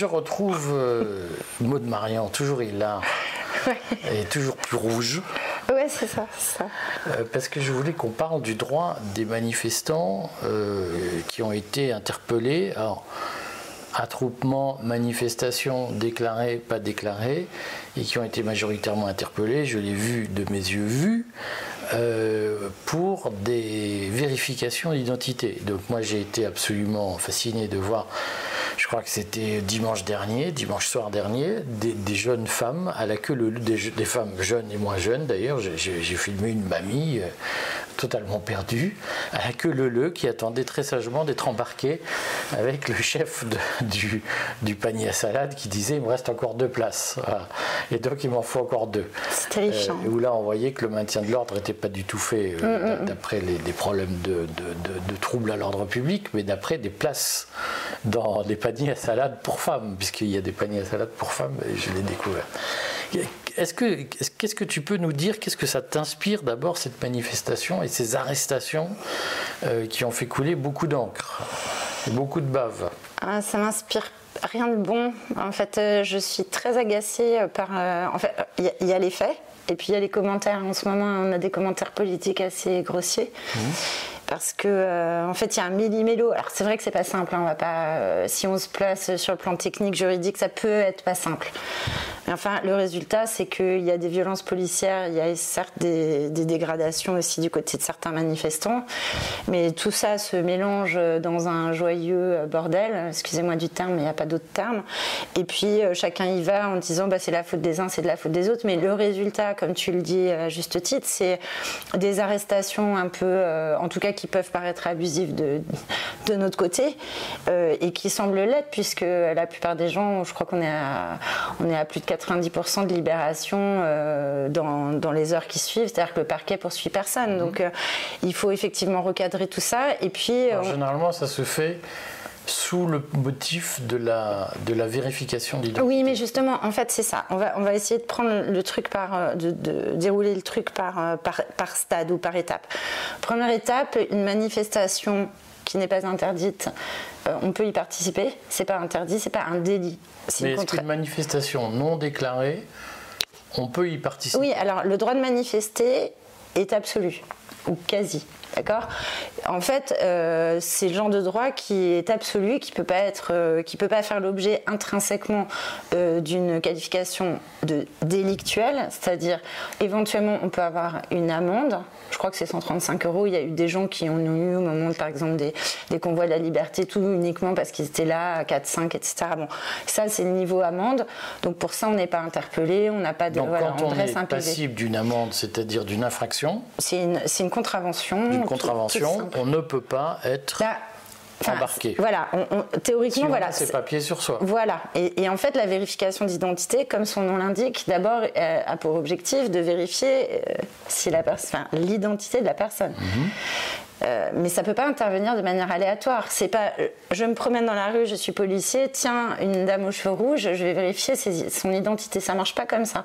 Je retrouve euh, Maud Marian, toujours hilar, et toujours plus rouge. Ouais, c'est ça. ça. Euh, parce que je voulais qu'on parle du droit des manifestants euh, qui ont été interpellés. Alors, attroupement, manifestation déclarée, pas déclarée, et qui ont été majoritairement interpellés, je l'ai vu de mes yeux vus, euh, pour des vérifications d'identité. Donc moi j'ai été absolument fasciné de voir, je crois que c'était dimanche dernier, dimanche soir dernier, des, jeunes femmes à la queue, le, des, des, femmes jeunes et moins jeunes d'ailleurs, j'ai filmé une mamie euh, totalement perdue, à la queue leu qui attendait très sagement d'être embarquée avec le chef du, du, panier à salade qui disait il me reste encore deux places. Et donc il m'en faut encore deux. C'est terrifiant. Euh, où là on voyait que le maintien de l'ordre n'était pas du tout fait euh, mm, mm, mm. d'après des problèmes de, de, troubles à l'ordre public, mais d'après des places dans les paniers à salade pour femmes, puisqu'il y a des paniers à salade pour femmes, et je l'ai découvert. Est-ce que, qu'est-ce que tu peux nous dire, qu'est-ce que ça t'inspire d'abord cette manifestation et ces arrestations euh, qui ont fait couler beaucoup d'encre et beaucoup de bave? Ah, Ça m'inspire rien de bon. En fait, euh, je suis très agacée par. en fait, il y, a les faits et puis il y a les commentaires. En ce moment, on a des commentaires politiques assez grossiers. Mmh. Parce que euh, en fait, il y a un millimélo. Alors c'est vrai que c'est pas simple. Hein, on va pas. Euh, si on se place sur le plan technique, juridique, ça peut être pas simple. Enfin, le résultat, c'est qu'il y a des violences policières, il y a certes des, dégradations aussi du côté de certains manifestants, mais tout ça se mélange dans un joyeux bordel. Excusez-moi du terme, mais il n'y a pas d'autre terme. Et puis euh, chacun y va en disant bah, c'est la faute des uns, c'est de la faute des autres. Mais le résultat, comme tu le dis à juste titre, c'est des arrestations un peu, euh, en tout cas, qui peuvent paraître abusives de, notre côté euh, et qui semblent l'être, puisque la plupart des gens, je crois qu'on est à, est à plus de 90% de libération euh, dans, dans, les heures qui suivent, c'est-à-dire que le parquet poursuit personne. Mhm. Donc il faut effectivement recadrer tout ça. Et puis, généralement, ça se fait sous le motif de la, de la vérification d'identité. Oui, mais justement, en fait, c'est ça. On va, on va essayer de prendre le truc par, euh, de, de dérouler le truc par, euh, par, par, stade ou par étape. Première étape, une manifestation qui n'est pas interdite, euh, on peut y participer. C'est pas interdit, c'est pas un délit. Mais est-ce qu'une manifestation non déclarée, on peut y participer? Oui, alors le droit de manifester est absolu ou quasi. D'accord En fait, euh, c'est le genre de droit qui est absolu, qui peut pas être, euh, qui peut pas faire l'objet intrinsèquement euh, d'une qualification de délictuelle, c'est-à-dire éventuellement on peut avoir une amende. Je crois que c'est 135 euros. Il y a eu des gens qui en ont eu au moment, par exemple, des, convois de la liberté, tout uniquement parce qu'ils étaient là à 4, 5, etc. Bon, ça c'est le niveau amende. Donc pour ça, on n'est pas interpellé, on n'a pas de. Donc quand on, est passible d'une amende, c'est-à-dire d'une infraction. C'est une, une contravention une contravention, on ne peut pas être embarqué. Voilà, théoriquement, voilà. Ses papiers sur soi. Voilà. Et, en fait, la vérification d'identité, comme son nom l'indique, d'abord euh, a pour objectif de vérifier euh, si la l'identité de la personne. Mhm. Euh, mais ça peut pas intervenir de manière aléatoire. C'est pas, euh, je me promène dans la rue, je suis policier, tiens, une dame aux cheveux rouges, je vais vérifier son identité. Ça marche pas comme ça.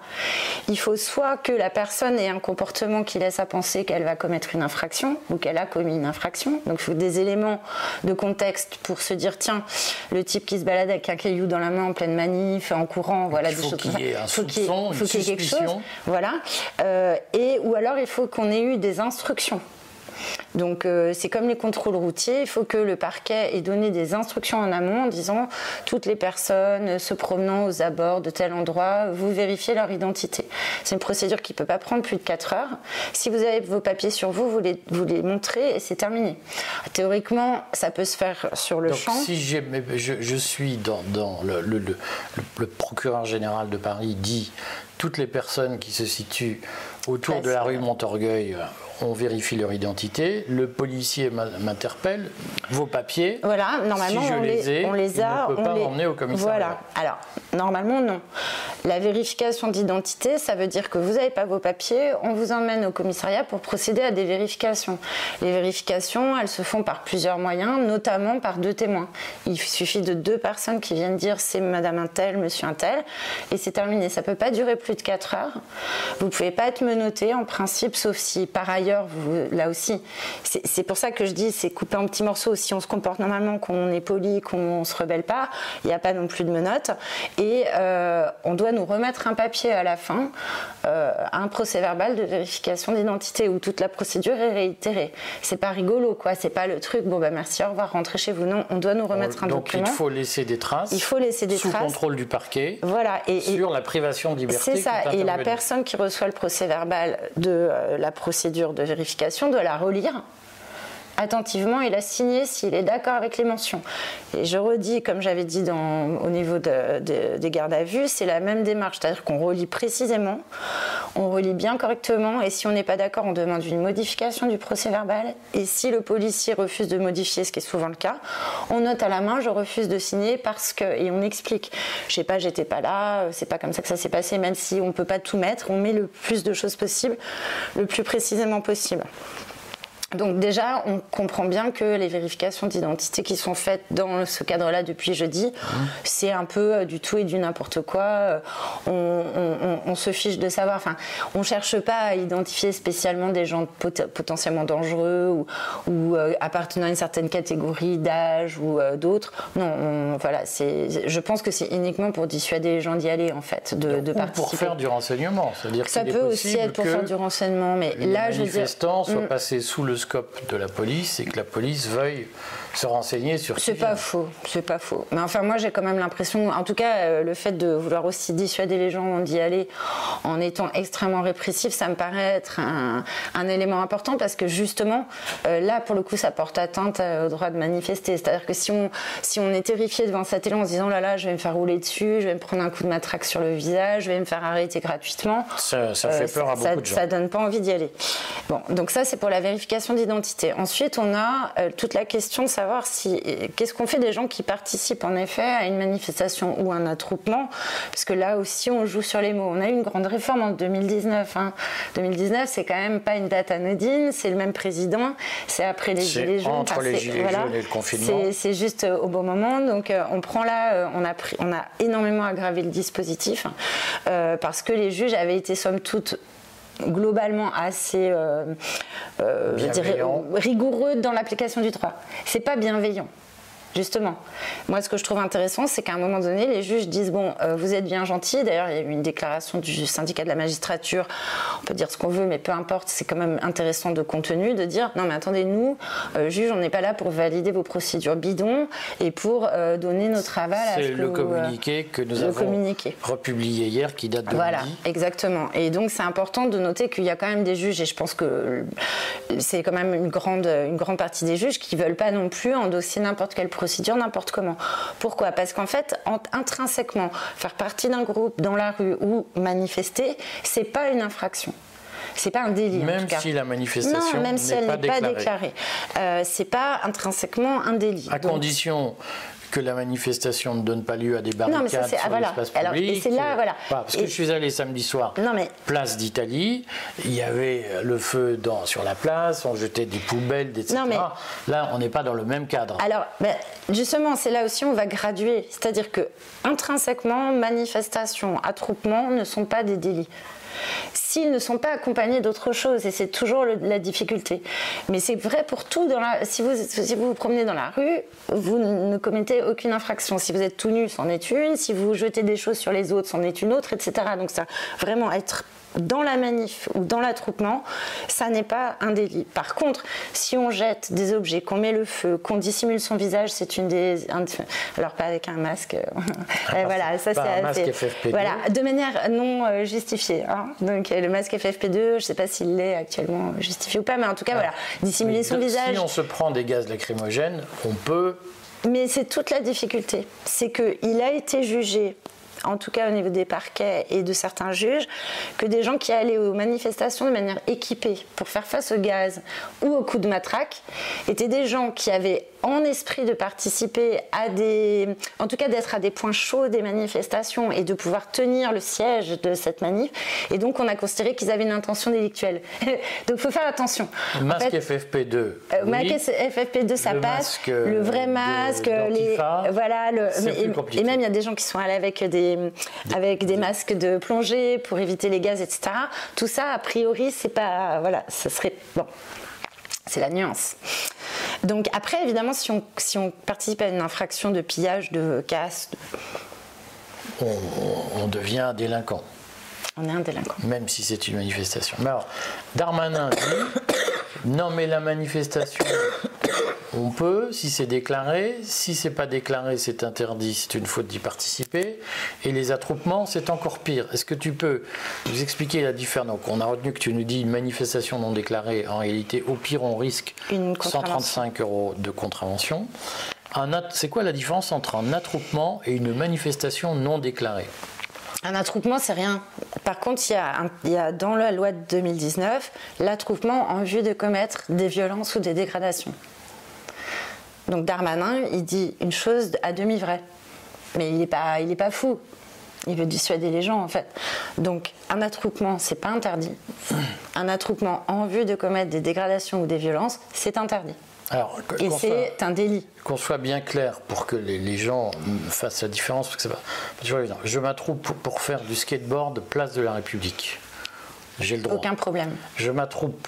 Il faut soit que la personne ait un comportement qui laisse à penser qu'elle va commettre une infraction ou qu'elle a commis une infraction. Donc il faut des éléments de contexte pour se dire, tiens, le type qui se balade avec un caillou dans la main en pleine manif, en courant, voilà, il faut qu'il y ait un soupçon, il faut qu'il y ait quelque chose. Voilà. Euh, et ou alors il faut qu'on ait eu des instructions donc euh, c'est comme les contrôles routiers, il faut que le parquet ait donné des instructions en amont en disant toutes les personnes se promenant aux abords de tel endroit, vous vérifiez leur identité. C'est une procédure qui ne peut pas prendre plus de 4 heures. Si vous avez vos papiers sur vous, vous les, vous les montrez et c'est terminé. Théoriquement, ça peut se faire sur le Donc, champ. Si je, je, suis dans, dans le, le, le procureur général de Paris dit toutes les personnes qui se situent autour de la rue Montorgueil on vérifie leur identité, le policier m'interpelle, vos papiers. Voilà, normalement si je on, les, ai, on les a, on ne peut pas emmener au commissariat. Voilà, alors normalement non. La vérification d'identité, ça veut dire que vous n'avez pas vos papiers, on vous emmène au commissariat pour procéder à des vérifications. Les vérifications, elles se font par plusieurs moyens, notamment par deux témoins. Il suffit de deux personnes qui viennent dire c'est madame un tel, monsieur un tel, et c'est terminé. Ça ne peut pas durer plus de 4 heures. Vous ne pouvez pas être menotté en principe, sauf si par ailleurs ailleurs, là aussi, c'est pour ça que je dis c'est coupé en petits morceaux. Si on se comporte normalement, qu'on est poli, qu'on se rebelle pas, il n'y a pas non plus de menottes. Et euh, on doit nous remettre un papier à la fin, euh, un procès verbal de vérification d'identité où toute la procédure est réitérée. C'est pas rigolo, quoi. C'est pas le truc. Bon bah merci, au revoir, rentrez chez vous. Non, on doit nous remettre un document. Donc il faut laisser des traces. Il faut laisser des sous traces. contrôle du parquet. Voilà. Et, sur la privation de liberté. C'est ça. Et la personne qui reçoit le procès verbal de euh, la procédure de vérification doit la relire attentivement et la signer s'il est d'accord avec les mentions. Et je redis, comme j'avais dit au niveau des gardes à vue, c'est la même démarche, c'est-à-dire qu'on relit précisément, on relit bien correctement, et si on n'est pas d'accord, on demande une modification du procès verbal. Et si le policier refuse de modifier, ce qui est souvent le cas, on note à la main, je refuse de signer parce que, et on explique, je sais pas, j'étais pas là, c'est pas comme ça que ça s'est passé, même si on peut pas tout mettre, on met le plus de choses possible, le plus précisément possible. Donc déjà, on comprend bien que les vérifications d'identité qui sont faites dans ce cadre-là depuis jeudi, c'est un peu euh, du tout et du n'importe quoi. Euh, on, se fiche de savoir. Enfin, on cherche pas à identifier spécialement des gens potentiellement dangereux ou, euh, appartenant à une certaine catégorie d'âge ou d'autres. Non, voilà. C'est. Je pense que c'est uniquement pour dissuader les gens d'y aller en fait, de, de participer. Pour faire du renseignement, c'est-à-dire ça peut aussi être pour faire du renseignement, mais là, je veux dire, manifestants soient mm. passés sous le scope de la police et que la police veuille se renseigner sur. C'est pas faux, c'est pas faux. Mais enfin, moi, j'ai quand même l'impression, en tout cas, euh, le fait de vouloir aussi dissuader les gens d'y aller en étant extrêmement répressif, ça me paraît être un, élément important parce que justement, euh, là, pour le coup, ça porte atteinte au droit de manifester. C'est-à-dire que si on, si on est terrifié devant cette télé en se disant là là, je vais me faire rouler dessus, je vais me prendre un coup de matraque sur le visage, je vais me faire arrêter gratuitement, ça, fait peur à beaucoup de gens. Ça donne pas envie d'y aller. Bon, donc ça, c'est pour la vérification d'identité. Ensuite, on a euh, toute la question de savoir si qu'est-ce qu'on fait des gens qui participent en effet à une manifestation ou un attroupement, parce que là aussi on joue sur les mots. On a eu une grande réforme en 2019. 2019, hein. c'est quand même pas une date anodine, c'est le même président, c'est après les gilets jaunes. Entre les gilets jaunes et le confinement. C'est juste euh, au bon moment. Donc euh, on prend là, euh, on a pris, on a énormément aggravé le dispositif hein, parce que les juges avaient été somme toute globalement assez euh, euh, rigoureux dans l'application du droit. C'est pas bienveillant. Justement. Moi, ce que je trouve intéressant, c'est qu'à un moment donné, les juges disent Bon, euh, vous êtes bien gentil. D'ailleurs, il y a eu une déclaration du syndicat de la magistrature. On peut dire ce qu'on veut, mais peu importe. C'est quand même intéressant de contenu de dire Non, mais attendez, nous, euh, juges, on n'est pas là pour valider vos procédures bidons et pour euh, donner notre aval à ce que le communiqué que nous avons republié hier qui date de Voilà, exactement. Et donc, c'est important de noter qu'il y a quand même des juges, et je pense que c'est quand même une grande, une grande partie des juges qui ne veulent pas non plus endosser n'importe quel procédure procédure n'importe comment. Pourquoi? Parce qu'en fait, intrinsèquement, faire partie d'un groupe dans la rue ou manifester, c'est pas une infraction. C'est pas un délit. Même si la manifestation même si elle n'est pas déclarée, euh, c'est pas intrinsèquement un délit. À condition que la manifestation ne donne pas lieu à des barricades non, mais ça, sur voilà. l'espace public. c'est là, voilà. parce que je suis allé samedi soir, non, mais... place d'Italie, il y avait le feu dans, sur la place, on jetait des poubelles, etc. Non, mais... Là, on n'est pas dans le même cadre. Alors, ben, justement, c'est là aussi on va graduer. C'est-à-dire que intrinsèquement, manifestation, attroupement ne sont pas des délits s'ils ne sont pas accompagnés d'autre chose, et c'est toujours la difficulté. Mais c'est vrai pour tout. Dans la, si, vous, si vous vous promenez dans la rue, vous ne commettez aucune infraction. Si vous êtes tout nu, c'en est une. Si vous jetez des choses sur les autres, c'en est une autre, etc. Donc ça, vraiment être dans la manif ou dans l'attroupement, ça n'est pas un délit. Par contre, si on jette des objets, qu'on met le feu, qu'on dissimule son visage, c'est une des. alors pas avec un masque. Ah, voilà, ça c'est. masque FFP2. Voilà, de manière non euh, justifiée. Hein. Donc le masque FFP2, je ne sais pas s'il l'est actuellement justifié ou pas, mais en tout cas, voilà, dissimuler son visage. Si on se prend des gaz lacrymogènes, on peut mais c'est toute la difficulté. C'est qu'il a été jugé en tout cas au niveau des parquets et de certains juges, que des gens qui allaient aux manifestations de manière équipée pour faire face au gaz ou aux coups de matraque étaient des gens qui avaient en esprit de participer à des, en tout cas d'être à des points chauds des manifestations et de pouvoir tenir le siège de cette manif. Et donc on a considéré qu'ils avaient une intention délictuelle. donc il faut faire attention. Masque FFP2. Euh, masque FFP2, ça passe. le vrai masque, les, voilà, le, et, même il y a des gens qui sont allés avec des, avec des masques de plongée pour éviter les gaz, etc. Tout ça, a priori, c'est pas, voilà, ça serait bon. C'est la nuance. Donc après, évidemment, si on, si on participe à une infraction de pillage, de casse... On, devient un délinquant. On est un délinquant. Même si c'est une manifestation. Mais alors, Darmanin dit, non mais la manifestation, on peut, si c'est déclaré. Si c'est pas déclaré, c'est interdit, c'est une faute d'y participer. Et les attroupements, c'est encore pire. Est-ce que tu peux nous expliquer la différence? Donc, on a retenu que tu nous dis une manifestation non déclarée. En réalité, au pire, on risque 135 euros de contravention. C'est quoi la différence entre un attroupement et une manifestation non déclarée? Un attroupement, c'est rien. Par contre, il y, a il y, a dans la loi de 2019 l'attroupement en vue de commettre des violences ou des dégradations. Donc Darmanin, il dit une chose à demi vraie. Mais il n'est pas, il pas fou. Il veut dissuader les gens en fait. Donc un attroupement, c'est pas interdit. Un attroupement en vue de commettre des dégradations ou des violences, c'est interdit. Alors, et c'est un délit. Qu'on soit bien clair pour que les, gens fassent la différence, parce que c'est pas, pas évident. Je m'attroupe pour, pour, faire du skateboard place de la République. J'ai le droit. Aucun problème. Je m'attroupe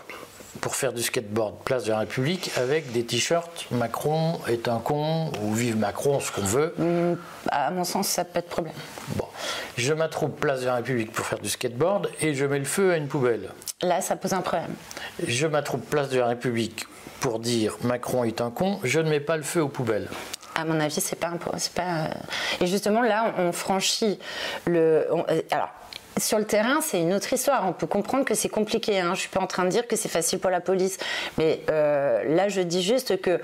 pour faire du skateboard place de la République avec des t-shirts Macron est un con ou vive Macron, ce qu'on veut. Mm, à mon sens, ça peut être problème. Bon, je m'attroupe place de la République pour faire du skateboard et je mets le feu à une poubelle. Là, ça pose un problème. Je m'attroupe place de la République pour dire Macron est un con, je ne mets pas le feu aux poubelles. À mon avis, c'est pas, pas. Euh, et justement, là, on franchit le. Euh, alors, sur le terrain, c'est une autre histoire. On peut comprendre que c'est compliqué. Hein. Je suis pas en train de dire que c'est facile pour la police, mais euh, là, je dis juste que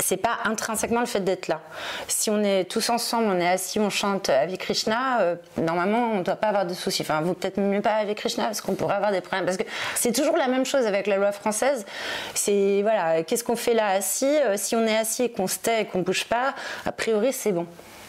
c'est pas intrinsèquement le fait d'être là. Si on est tous ensemble, on est assis, on chante avec Krishna, euh, normalement on ne doit pas avoir de soucis. Enfin, vous peut-être mieux pas avec Krishna parce qu'on pourrait avoir des problèmes. Parce que c'est toujours la même chose avec la loi française. C'est voilà, qu'est-ce qu'on fait là assis? Euh, Si on est assis et qu'on se tait et qu'on bouge pas, a priori c'est bon.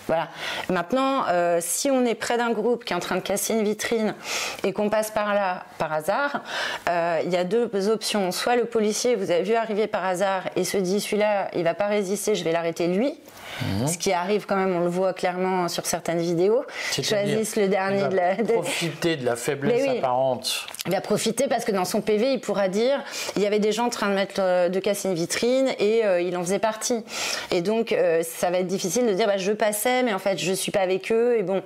Voilà. Maintenant, euh, si on est près d'un groupe qui est en train de casser une vitrine et qu'on passe par là par hasard, euh, il y a deux options. Soit le policier vous avez vu arriver par hasard et se dit celui-là, il va pas résister, je vais l'arrêter lui. Mhm. Ce qui arrive quand même, on le voit clairement sur certaines vidéos. Choisissent le dernier de la. Profiter de la faiblesse apparente. Il va profiter parce que dans son PV, il pourra dire il y avait des gens en train de mettre euh, de casser une vitrine et euh, il en faisait partie. Et donc, ça va être difficile de dire bah, je passais, mais en fait, je suis pas avec eux. Et bon.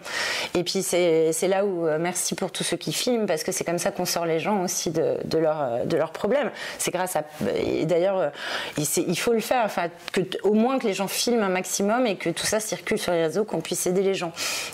Et puis, c'est là où merci pour tous ceux qui filment parce que c'est comme ça qu'on sort les gens aussi de, de leurs de leurs problèmes. C'est grâce à. D'ailleurs, il, faut le faire. Enfin, que, au moins que les gens filment un maximum et que tout ça circule sur les réseaux, qu'on puisse aider les gens.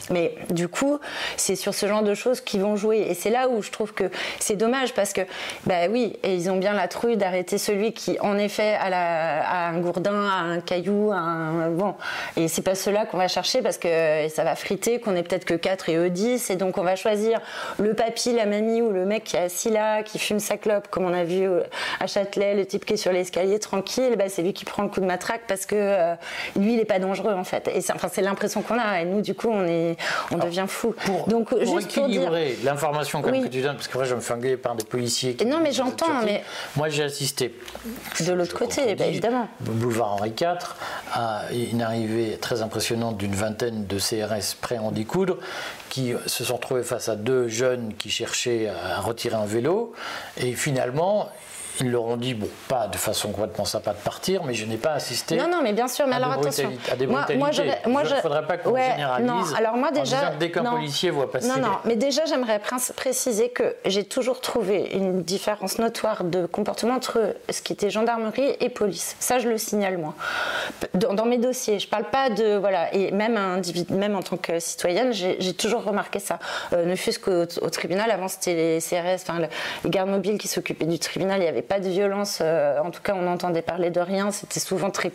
Mais du coup, c'est sur ce genre de choses qu'ils vont jouer. Et c'est là où je trouve que c'est dommage parce que, bah oui, et ils ont bien la trouille d'arrêter celui qui, en effet, a, un gourdin, a un caillou, un. Bon. Et c'est pas cela qu'on va chercher parce que ça va friter, qu'on est peut-être que 4 et eux 10. Et donc, on va choisir le papy, la mamie ou le mec qui est assis là, qui fume sa clope, comme on a vu à Châtelet, le type qui est sur l'escalier tranquille, bah, c'est lui qui prend le coup de matraque parce que euh, lui, il est pas dangereux en fait. Et c'est enfin, l'impression qu'on a. Et nous, du coup, on, est, on devient fou. Pour, Donc, pour juste équilibrer l'information que tu donnes, parce que moi, je me fais engueuler par des policiers. Qui non, mais j'entends. Mais moi, j'ai assisté. De l'autre côté, bah, évidemment. Boulevard Henri IV à une arrivée très impressionnante d'une vingtaine de CRS prêts à en découdre qui se sont retrouvés face à deux jeunes qui cherchaient à retirer un vélo. Et finalement ils leur ont dit, bon, pas de façon complètement sympa de partir, mais je n'ai pas assisté non, non, mais bien sûr, mais alors attention. à des moi, moi, il ne faudrait pas qu'on généralise non, alors moi, déjà, dès qu'un policier voit passer... Non, non, mais déjà, j'aimerais préciser que j'ai toujours trouvé une différence notoire de comportement entre ce qui était gendarmerie et police. Ça, je le signale, moi. Dans, mes dossiers, je ne parle pas de... Voilà, et même, même en tant que citoyenne, j'ai toujours remarqué ça. Euh, ne fût-ce qu'au tribunal, avant, c'était les CRS, enfin, les gardes mobiles qui s'occupaient du tribunal, il y avait pas de violence, euh, en tout cas on entendait parler de rien, c'était souvent très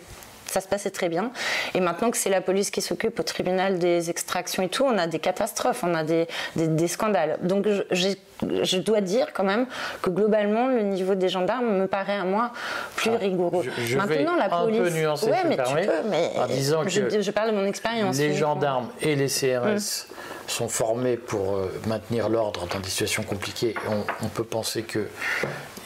ça se passait très bien. Et maintenant que c'est la police qui s'occupe au tribunal des extractions et tout, on a des catastrophes, on a des, des, scandales. Donc je, dois dire quand même que globalement, le niveau des gendarmes me paraît à moi plus ah, rigoureux. Je, maintenant, la police. Un peu nuancer, ouais, mais tu peux, mais en disant je, que je parle de mon expérience. Les gendarmes et les CRS. Hum sont formés pour euh, maintenir l'ordre dans des situations compliquées. On, peut penser que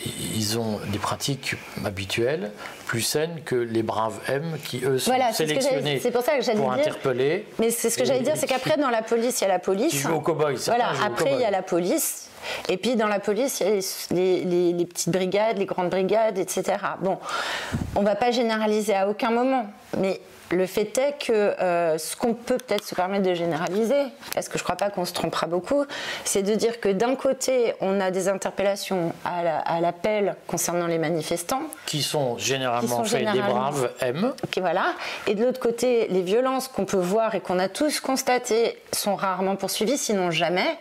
ils ont des pratiques habituelles plus saines que les braves M qui eux sont sélectionnés pour, ça que pour dire, interpeller. Mais c'est ce que j'allais dire, c'est qu'après dans la police il y a la police. Qui au cow-boy. Voilà, après il y a la police. Et puis dans la police, il y a les, les, petites brigades, les grandes brigades, etc. Bon, on ne va pas généraliser à aucun moment, mais le fait est que euh, ce qu'on peut peut-être se permettre de généraliser, est-ce que je ne crois pas qu'on se trompera beaucoup, c'est de dire que d'un côté, on a des interpellations à l'appel concernant les manifestants. Qui sont généralement faits des braves M. voilà. Et de l'autre côté, les violences qu'on peut voir et qu'on a tous constatées sont rarement poursuivies, sinon jamais,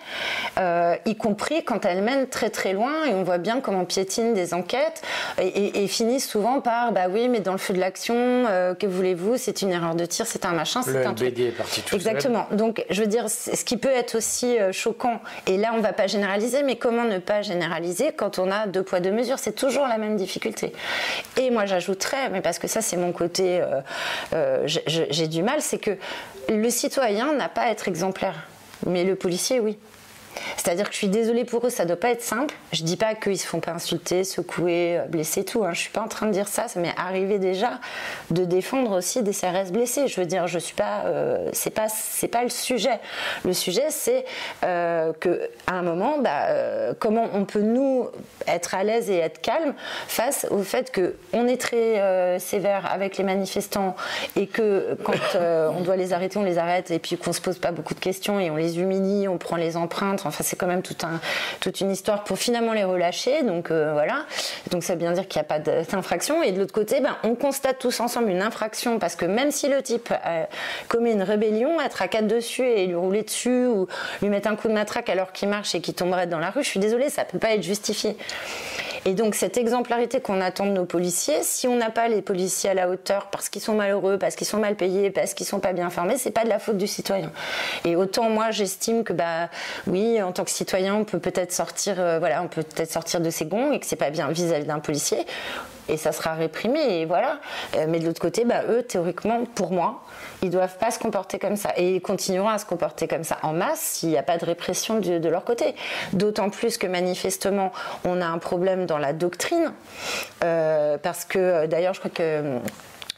euh, y compris quand elles mènent très très loin et on voit bien comment piétinent des enquêtes et, finissent souvent par bah oui, mais dans le feu de l'action, euh, que voulez-vous, c'est une erreur de tir, c'est un machin, c'est un truc. est parti tout Exactement. Donc, je veux dire, ce qui peut être aussi euh, choquant, et là, on va pas généraliser, mais comment ne pas généraliser quand on a deux poids, deux mesures? C'est toujours la même difficulté. Et moi, j'ajouterais, mais parce que ça, c'est mon côté, euh, euh, j'ai du mal, c'est que le citoyen n'a pas à être exemplaire, mais le policier, oui. C'est-à-dire que je suis désolée pour eux, ça doit pas être simple. Je dis pas qu'ils se font pas insulter, secouer, blesser, tout. Hein. Je suis pas en train de dire ça. Ça m'est arrivé déjà de défendre aussi des CRS blessés. Je veux dire, je suis pas, euh, c'est pas, c'est pas le sujet. Le sujet, c'est euh, que à un moment, bah, euh, comment on peut nous être à l'aise et être calme face au fait que on est très euh, sévère avec les manifestants et que quand on doit les arrêter, on les arrête et puis qu'on se pose pas beaucoup de questions et on les humilie, on prend les empreintes Enfin, c'est quand même toute une histoire pour finalement les relâcher. Donc euh, voilà. Donc ça veut bien dire qu'il n'y a pas d'infraction. Et de l'autre côté, ben, on constate tous ensemble une infraction parce que même si le type commet une rébellion, être à quatre dessus et lui rouler dessus ou lui mettre un coup de matraque alors qu'il marche et qu'il tomberait dans la rue, je suis désolée, ça peut pas être justifié. Et donc cette exemplarité qu'on attend de nos policiers, si on n'a pas les policiers à la hauteur parce qu'ils sont malheureux, parce qu'ils sont mal payés, parce qu'ils sont pas bien formés, c'est pas de la faute du citoyen. Et autant moi j'estime que bah oui, en tant que citoyen, on peut peut-être sortir, euh, voilà, on peut peut-être sortir de ses gonds et que c'est pas bien vis-à-vis d'un policier et ça sera réprimé et voilà. Euh, mais de l'autre côté, bah, eux, théoriquement, pour moi, ils doivent pas se comporter comme ça et ils continueront à se comporter comme ça en masse s'il n'y a pas de répression de, leur côté. D'autant plus que manifestement, on a un problème dans la doctrine euh, parce que d'ailleurs, je crois que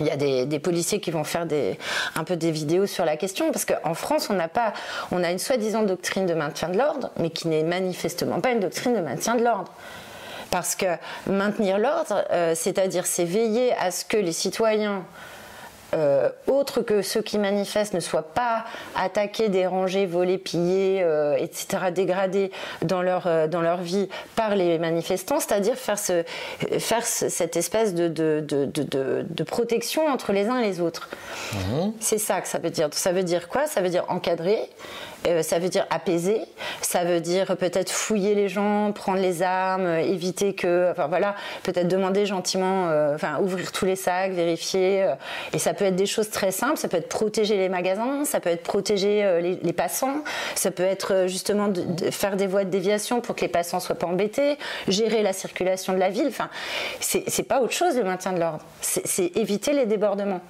il y a des, policiers qui vont faire un peu des vidéos sur la question, parce qu'en France, on n'a pas, on a une soi-disant doctrine de maintien de l'ordre, mais qui n'est manifestement pas une doctrine de maintien de l'ordre. Parce que maintenir l'ordre, euh, c'est-à-dire c'est veiller à ce que les citoyens euh, autres que ceux qui manifestent ne soient pas attaqués, dérangés, volés, pillés, euh, etc., dégradés dans leur, euh, dans leur vie par les manifestants, c'est-à-dire faire, ce, faire cette espèce de, de, de, de, protection entre les uns et les autres. Mmh. C'est ça que ça veut dire. Ça veut dire quoi? Ça veut dire encadrer, euh, ça veut dire apaiser, ça veut dire peut-être fouiller les gens, prendre les armes, euh, éviter que, enfin voilà, peut-être demander gentiment, euh, enfin ouvrir tous les sacs, vérifier. et ça peut être des choses très simples, ça peut être protéger les magasins, ça peut être protéger les, passants, ça peut être justement faire des voies de déviation pour que les passants soient pas embêtés, gérer la circulation de la ville. Enfin, c'est pas autre chose le maintien de l'ordre, c'est éviter les débordements.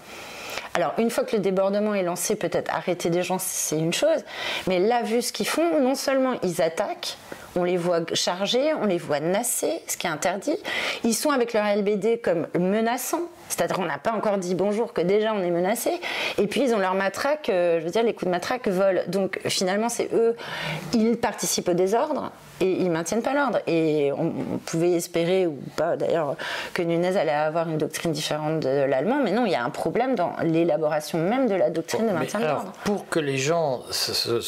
Alors, une fois que le débordement est lancé, peut-être arrêter des gens, c'est une chose. Mais là, vu ce qu'ils font, non seulement ils attaquent, on les voit charger, on les voit nasser, ce qui est interdit. Ils sont avec leur LBD comme menaçants. C'est-à-dire qu'on n'a pas encore dit bonjour, que déjà on est menacé. Et puis ils ont leur matraque, euh, je veux dire, les coups de matraque volent. Donc finalement, c'est eux, ils participent au désordre et ils maintiennent pas l'ordre. Et on, pouvait espérer, ou pas d'ailleurs, que Nunez allait avoir une doctrine différente de l'allemand, mais non, il y a un problème dans l'élaboration même de la doctrine de maintien de l'ordre. Pour que les gens se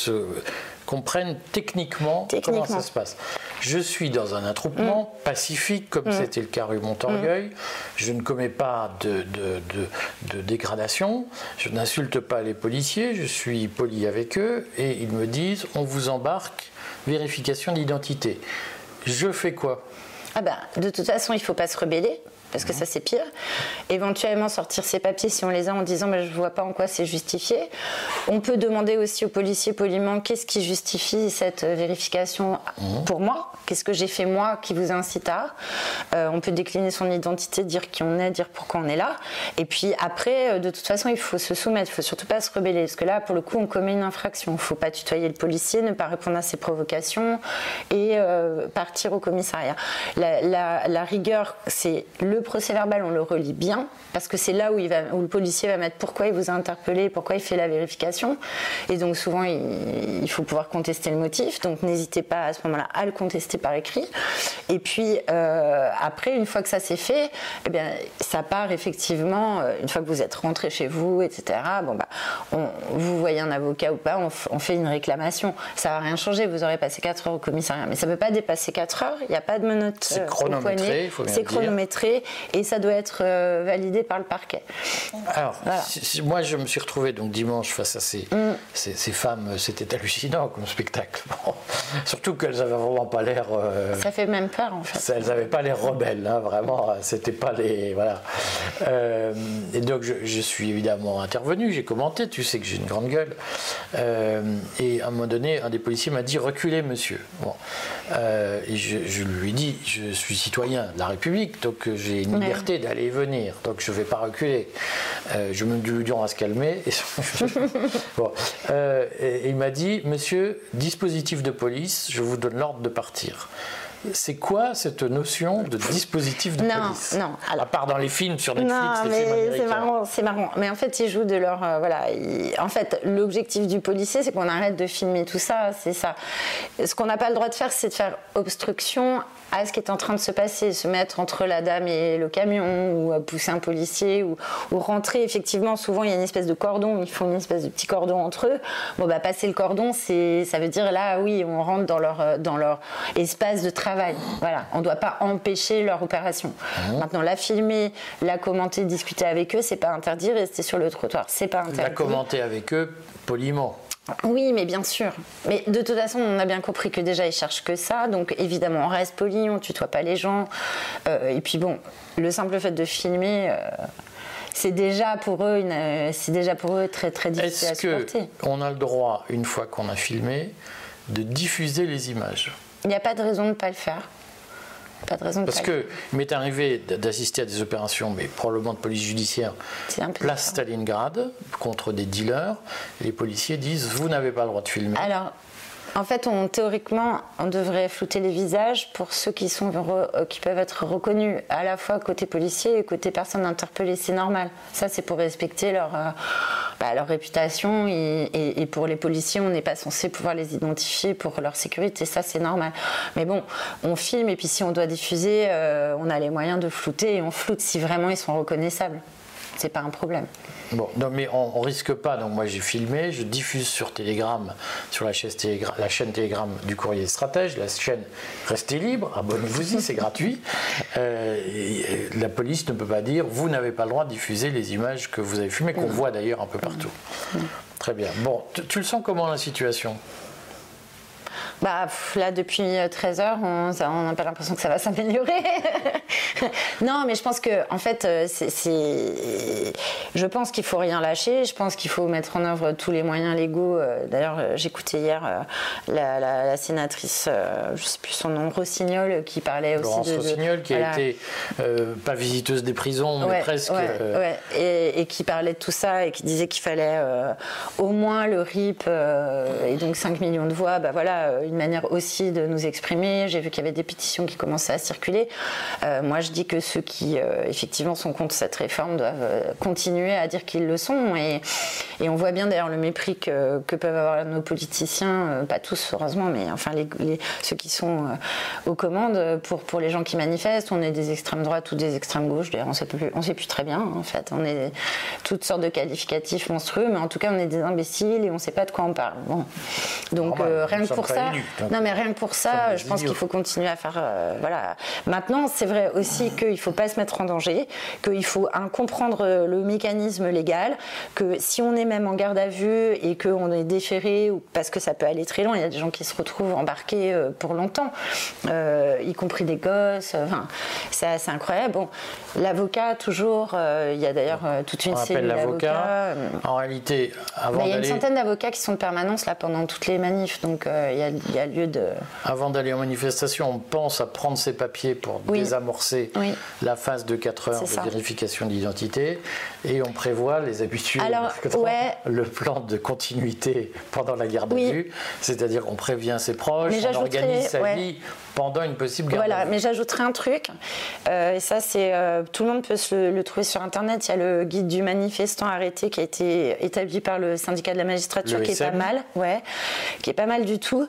comprennent techniquement, comment ça se passe. Je suis dans un attroupement mm. pacifique, comme mm. c'était le cas rue Montorgueil. Mm. Je ne commets pas de, de, dégradation. Je n'insulte pas les policiers. Je suis poli avec eux. Et ils me disent on vous embarque, vérification d'identité. Je fais quoi? Ah ben, de toute façon, il ne faut pas se rebeller. Parce que ça c'est pire. Éventuellement sortir ses papiers si on les a en disant mais je vois pas en quoi c'est justifié. On peut demander aussi aux policiers poliment qu'est-ce qui justifie cette vérification pour moi, qu'est-ce que j'ai fait moi qui vous incite à? Euh, on peut décliner son identité, dire qui on est, dire pourquoi on est là. Et puis après, euh, de toute façon, il faut se soumettre, il faut surtout pas se rebeller, parce que là, pour le coup, on commet une infraction. Il faut pas tutoyer le policier, ne pas répondre à ses provocations et euh, partir au commissariat. La, rigueur, c'est le procès verbal, on le relit bien, parce que c'est là où, le policier va mettre pourquoi il vous a interpellé, pourquoi il fait la vérification. Et donc souvent, il, faut pouvoir contester le motif. Donc n'hésitez pas à ce moment-là à le contester par écrit. Et puis euh, après, une fois que ça s'est fait, eh bien, ça part effectivement, euh, une fois que vous êtes rentré chez vous, etc. Bon, bah, vous voyez un avocat ou pas, on, fait une réclamation. Ça va rien changer, vous aurez passé 4 heures au commissariat. Mais ça ne peut pas dépasser 4 heures, il n'y a pas de menottes. C'est euh, chronométré, C'est chronométré et ça doit être validé par le parquet. Alors, moi je me suis retrouvé donc dimanche face à ces, mm. ces, femmes, c'était hallucinant comme spectacle. Surtout qu'elles n'avaient vraiment pas l'air. ça fait même peur en fait. elles n'avaient pas l'air rebelles, hein, vraiment. C'était pas les. Voilà. Euh, et donc je, suis évidemment intervenu, j'ai commenté, tu sais que j'ai une grande gueule. Euh, et à un moment donné, un des policiers m'a dit reculez, monsieur. Bon. Euh, et je, lui ai dit je suis citoyen de la République, donc j'ai une liberté d'aller et venir, donc je ne vais pas reculer. je me dis on va se calmer. et il m'a dit monsieur, dispositif de police, je vous donne l'ordre de partir. C'est quoi cette notion de dispositif de police Non, À part dans les films sur Netflix, non, mais c'est marrant, c'est marrant. Mais en fait, ils jouent de leur euh, voilà. En fait, l'objectif du policier, c'est qu'on arrête de filmer tout ça. C'est ça. Ce qu'on n'a pas le droit de faire, c'est de faire obstruction à ce qui est en train de se passer, se mettre entre la dame et le camion, ou pousser un policier, ou, rentrer. Effectivement, souvent il y a une espèce de cordon, ils font une espèce de petit cordon entre eux. Bon, bah passer le cordon, c'est, ça veut dire là, oui, on rentre dans leur, dans leur espace de travail. Voilà, on ne doit pas empêcher leur opération. Mmh. Maintenant, la filmer, la commenter, discuter avec eux, c'est pas interdit. Rester sur le trottoir, c'est pas interdit. La commenter avec eux poliment. Oui, mais bien sûr. Mais de toute façon, on a bien compris que déjà, ils cherchent que ça. Donc, évidemment, on reste poli, on tutoie pas les gens. Euh, et puis, bon, le simple fait de filmer. Euh, c'est déjà pour eux c'est déjà pour eux très très difficile à supporter. Est-ce qu'on a le droit une fois qu'on a filmé de diffuser les images? Il n'y a pas de raison de ne pas le faire. Pas de raison Parce que il m'est arrivé d'assister à des opérations, mais probablement de police judiciaire, place Stalingrad, contre des dealers. Et les policiers disent Vous n'avez pas le droit de filmer. Alors, en fait, on, théoriquement, on devrait flouter les visages pour ceux euh, qui peuvent être reconnus à la fois côté policier et côté personne interpellée. C'est normal. Ça, c'est pour respecter leur, euh, bah, réputation. Et, pour les policiers, on n'est pas censé pouvoir les identifier pour leur sécurité. Ça, c'est normal. Mais bon, on filme et puis si on doit diffuser, euh, on a les moyens de flouter et on floute si vraiment ils sont reconnaissables. C'est pas un problème. Bon, non, mais on, ne risque pas. Donc moi j'ai filmé, je diffuse sur Telegram, sur la chaîne, Telegram, la chaîne Telegram du Courrier Stratège, la chaîne Restez libre, abonnez-vous-y, c'est gratuit. Euh, la police ne peut pas dire vous n'avez pas le droit de diffuser les images que vous avez filmées, qu'on voit d'ailleurs un peu partout. Très bien. Bon, tu le sens comment la situation? Bah, là, depuis 13 euh, heures, on n'a pas l'impression que ça va s'améliorer. non, mais je pense que, en fait, euh, c'est, je pense qu'il faut rien lâcher. Je pense qu'il faut mettre en œuvre tous les moyens légaux. Euh, d'ailleurs, j'écoutais hier la, sénatrice, je ne sais plus son nom, Rossignol, qui parlait aussi de. Rossignol, qui a été pas visiteuse des prisons, mais presque. Ouais, et, et, qui parlait de tout ça et qui disait qu'il fallait au moins le RIP et donc 5 millions de voix. Bah voilà une manière aussi de nous exprimer. J'ai vu qu'il y avait des pétitions qui commençaient à circuler. Euh, moi, je dis que ceux qui, euh, effectivement, sont contre cette réforme doivent euh, continuer à dire qu'ils le sont. Et, et, on voit bien d'ailleurs le mépris que, que, peuvent avoir nos politiciens, pas tous heureusement, mais enfin les, ceux qui sont aux commandes pour, pour les gens qui manifestent. On est des extrêmes droites ou des extrêmes gauches. D'ailleurs, on ne sait plus, on sait plus très bien en fait. On est toutes sortes de qualificatifs monstrueux, mais en tout cas, on est des imbéciles et on ne sait pas de quoi on parle. Bon, Donc euh, rien que pour ça, non mais rien que pour ça, je pense qu'il faut continuer à faire. euh, voilà. Maintenant, c'est vrai aussi qu'il faut pas se mettre en danger, qu'il faut un, comprendre euh, le mécanisme légal, que si on est même en garde à vue et qu'on est déféré ou parce que ça peut aller très loin, il y a des gens qui se retrouvent embarqués euh, pour longtemps, euh, y compris des gosses. Enfin, c'est assez incroyable. Bon, l'avocat toujours. euh, il y a d'ailleurs toute une On cellule l'avocat. d'avocats. En réalité, avant il y a une centaine d'avocats qui sont de permanence là pendant toutes les manifs, donc il y a- il y, a lieu de. avant d'aller en manifestation, on pense à prendre ses papiers pour Oui. désamorcer Oui. la phase de 4 heures de ça. vérification d'identité et on prévoit les habitudes, Alors, ouais. le plan de continuité pendant la garde Oui. à vue, c'est-à-dire qu'on prévient ses proches, Mais on organise sa ouais. vie pendant une possible garde à Voilà, vue. mais j'ajouterai un truc, euh, et ça c'est euh, tout le monde peut se le, le trouver sur internet. Il y a le guide du manifestant arrêté qui a été établi par le syndicat de la magistrature, Le qui est pas mal, ouais, qui est pas mal du tout.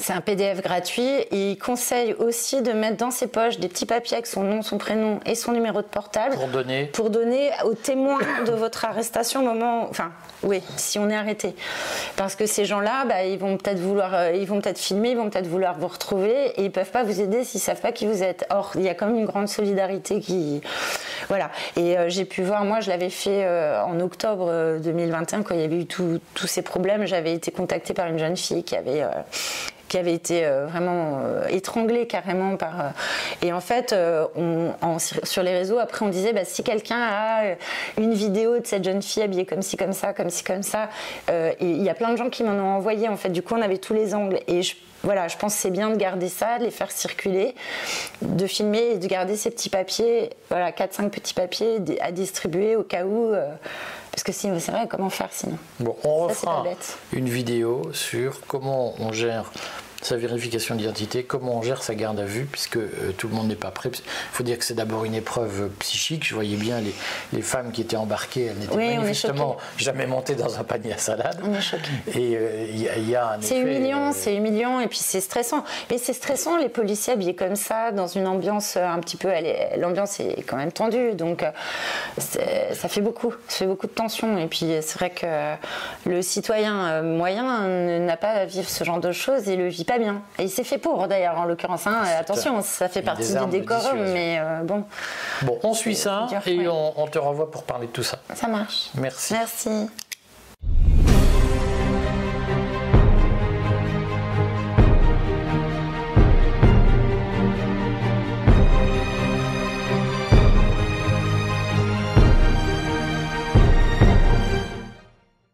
C'est un PDF gratuit et il conseille aussi de mettre dans ses poches des petits papiers avec son nom, son prénom et son numéro de portable Pour donner pour donner aux témoins de votre arrestation au moment, enfin, oui, si on est arrêté, parce que ces gens-là, bah, ils vont peut-être vouloir, euh, ils vont peut-être filmer, ils vont peut-être vouloir vous retrouver et ils peuvent pas vous aider s'ils savent pas qui vous êtes. Or, il y a quand même une grande solidarité qui, voilà. Et euh, j'ai pu voir, moi, je l'avais fait euh, en octobre euh, 2021 quand il y avait eu tous ces problèmes. J'avais été contactée par une jeune fille qui avait euh, qui avait été euh, vraiment euh, étranglée carrément par. euh, et en fait, sur les réseaux, après, on disait bah, si quelqu'un a une vidéo de cette jeune fille habillée comme ci, comme ça, comme ci, comme ça, et il y a plein de gens qui m'en ont envoyé. En fait, du coup, on avait tous les angles. Et je, voilà, je pense que c'est bien de garder ça, de les faire circuler, de filmer et de garder ces petits papiers, voilà, 4-5 petits papiers à distribuer au cas où. Parce que sinon, c'est vrai, comment faire sinon Bon, on refera une vidéo sur comment on gère sa vérification d'identité, comment on gère sa garde à vue, puisque euh, tout le monde n'est pas prêt. Il faut dire que c'est d'abord une épreuve psychique. Je voyais bien les, les femmes qui étaient embarquées, elles n'étaient Oui, manifestement jamais montées dans un panier à salade. On est choqués. Et euh, il y, a- il y a un C'est humiliant, euh, c'est humiliant et puis c'est stressant. Mais c'est stressant les policiers habillés comme ça dans une ambiance un petit peu, l'ambiance est quand même tendue, donc ça fait beaucoup, ça fait beaucoup de tension. Et puis c'est vrai que le citoyen moyen n'a pas à vivre ce genre de choses et le vit pas bien. Et il s'est fait pour d'ailleurs en l'occurrence. hein. Attention, ça fait partie du décorum, mais euh, bon, Bon, on suit ça dur, et ouais. on, on te renvoie pour parler de tout ça. ça marche. Merci. Merci.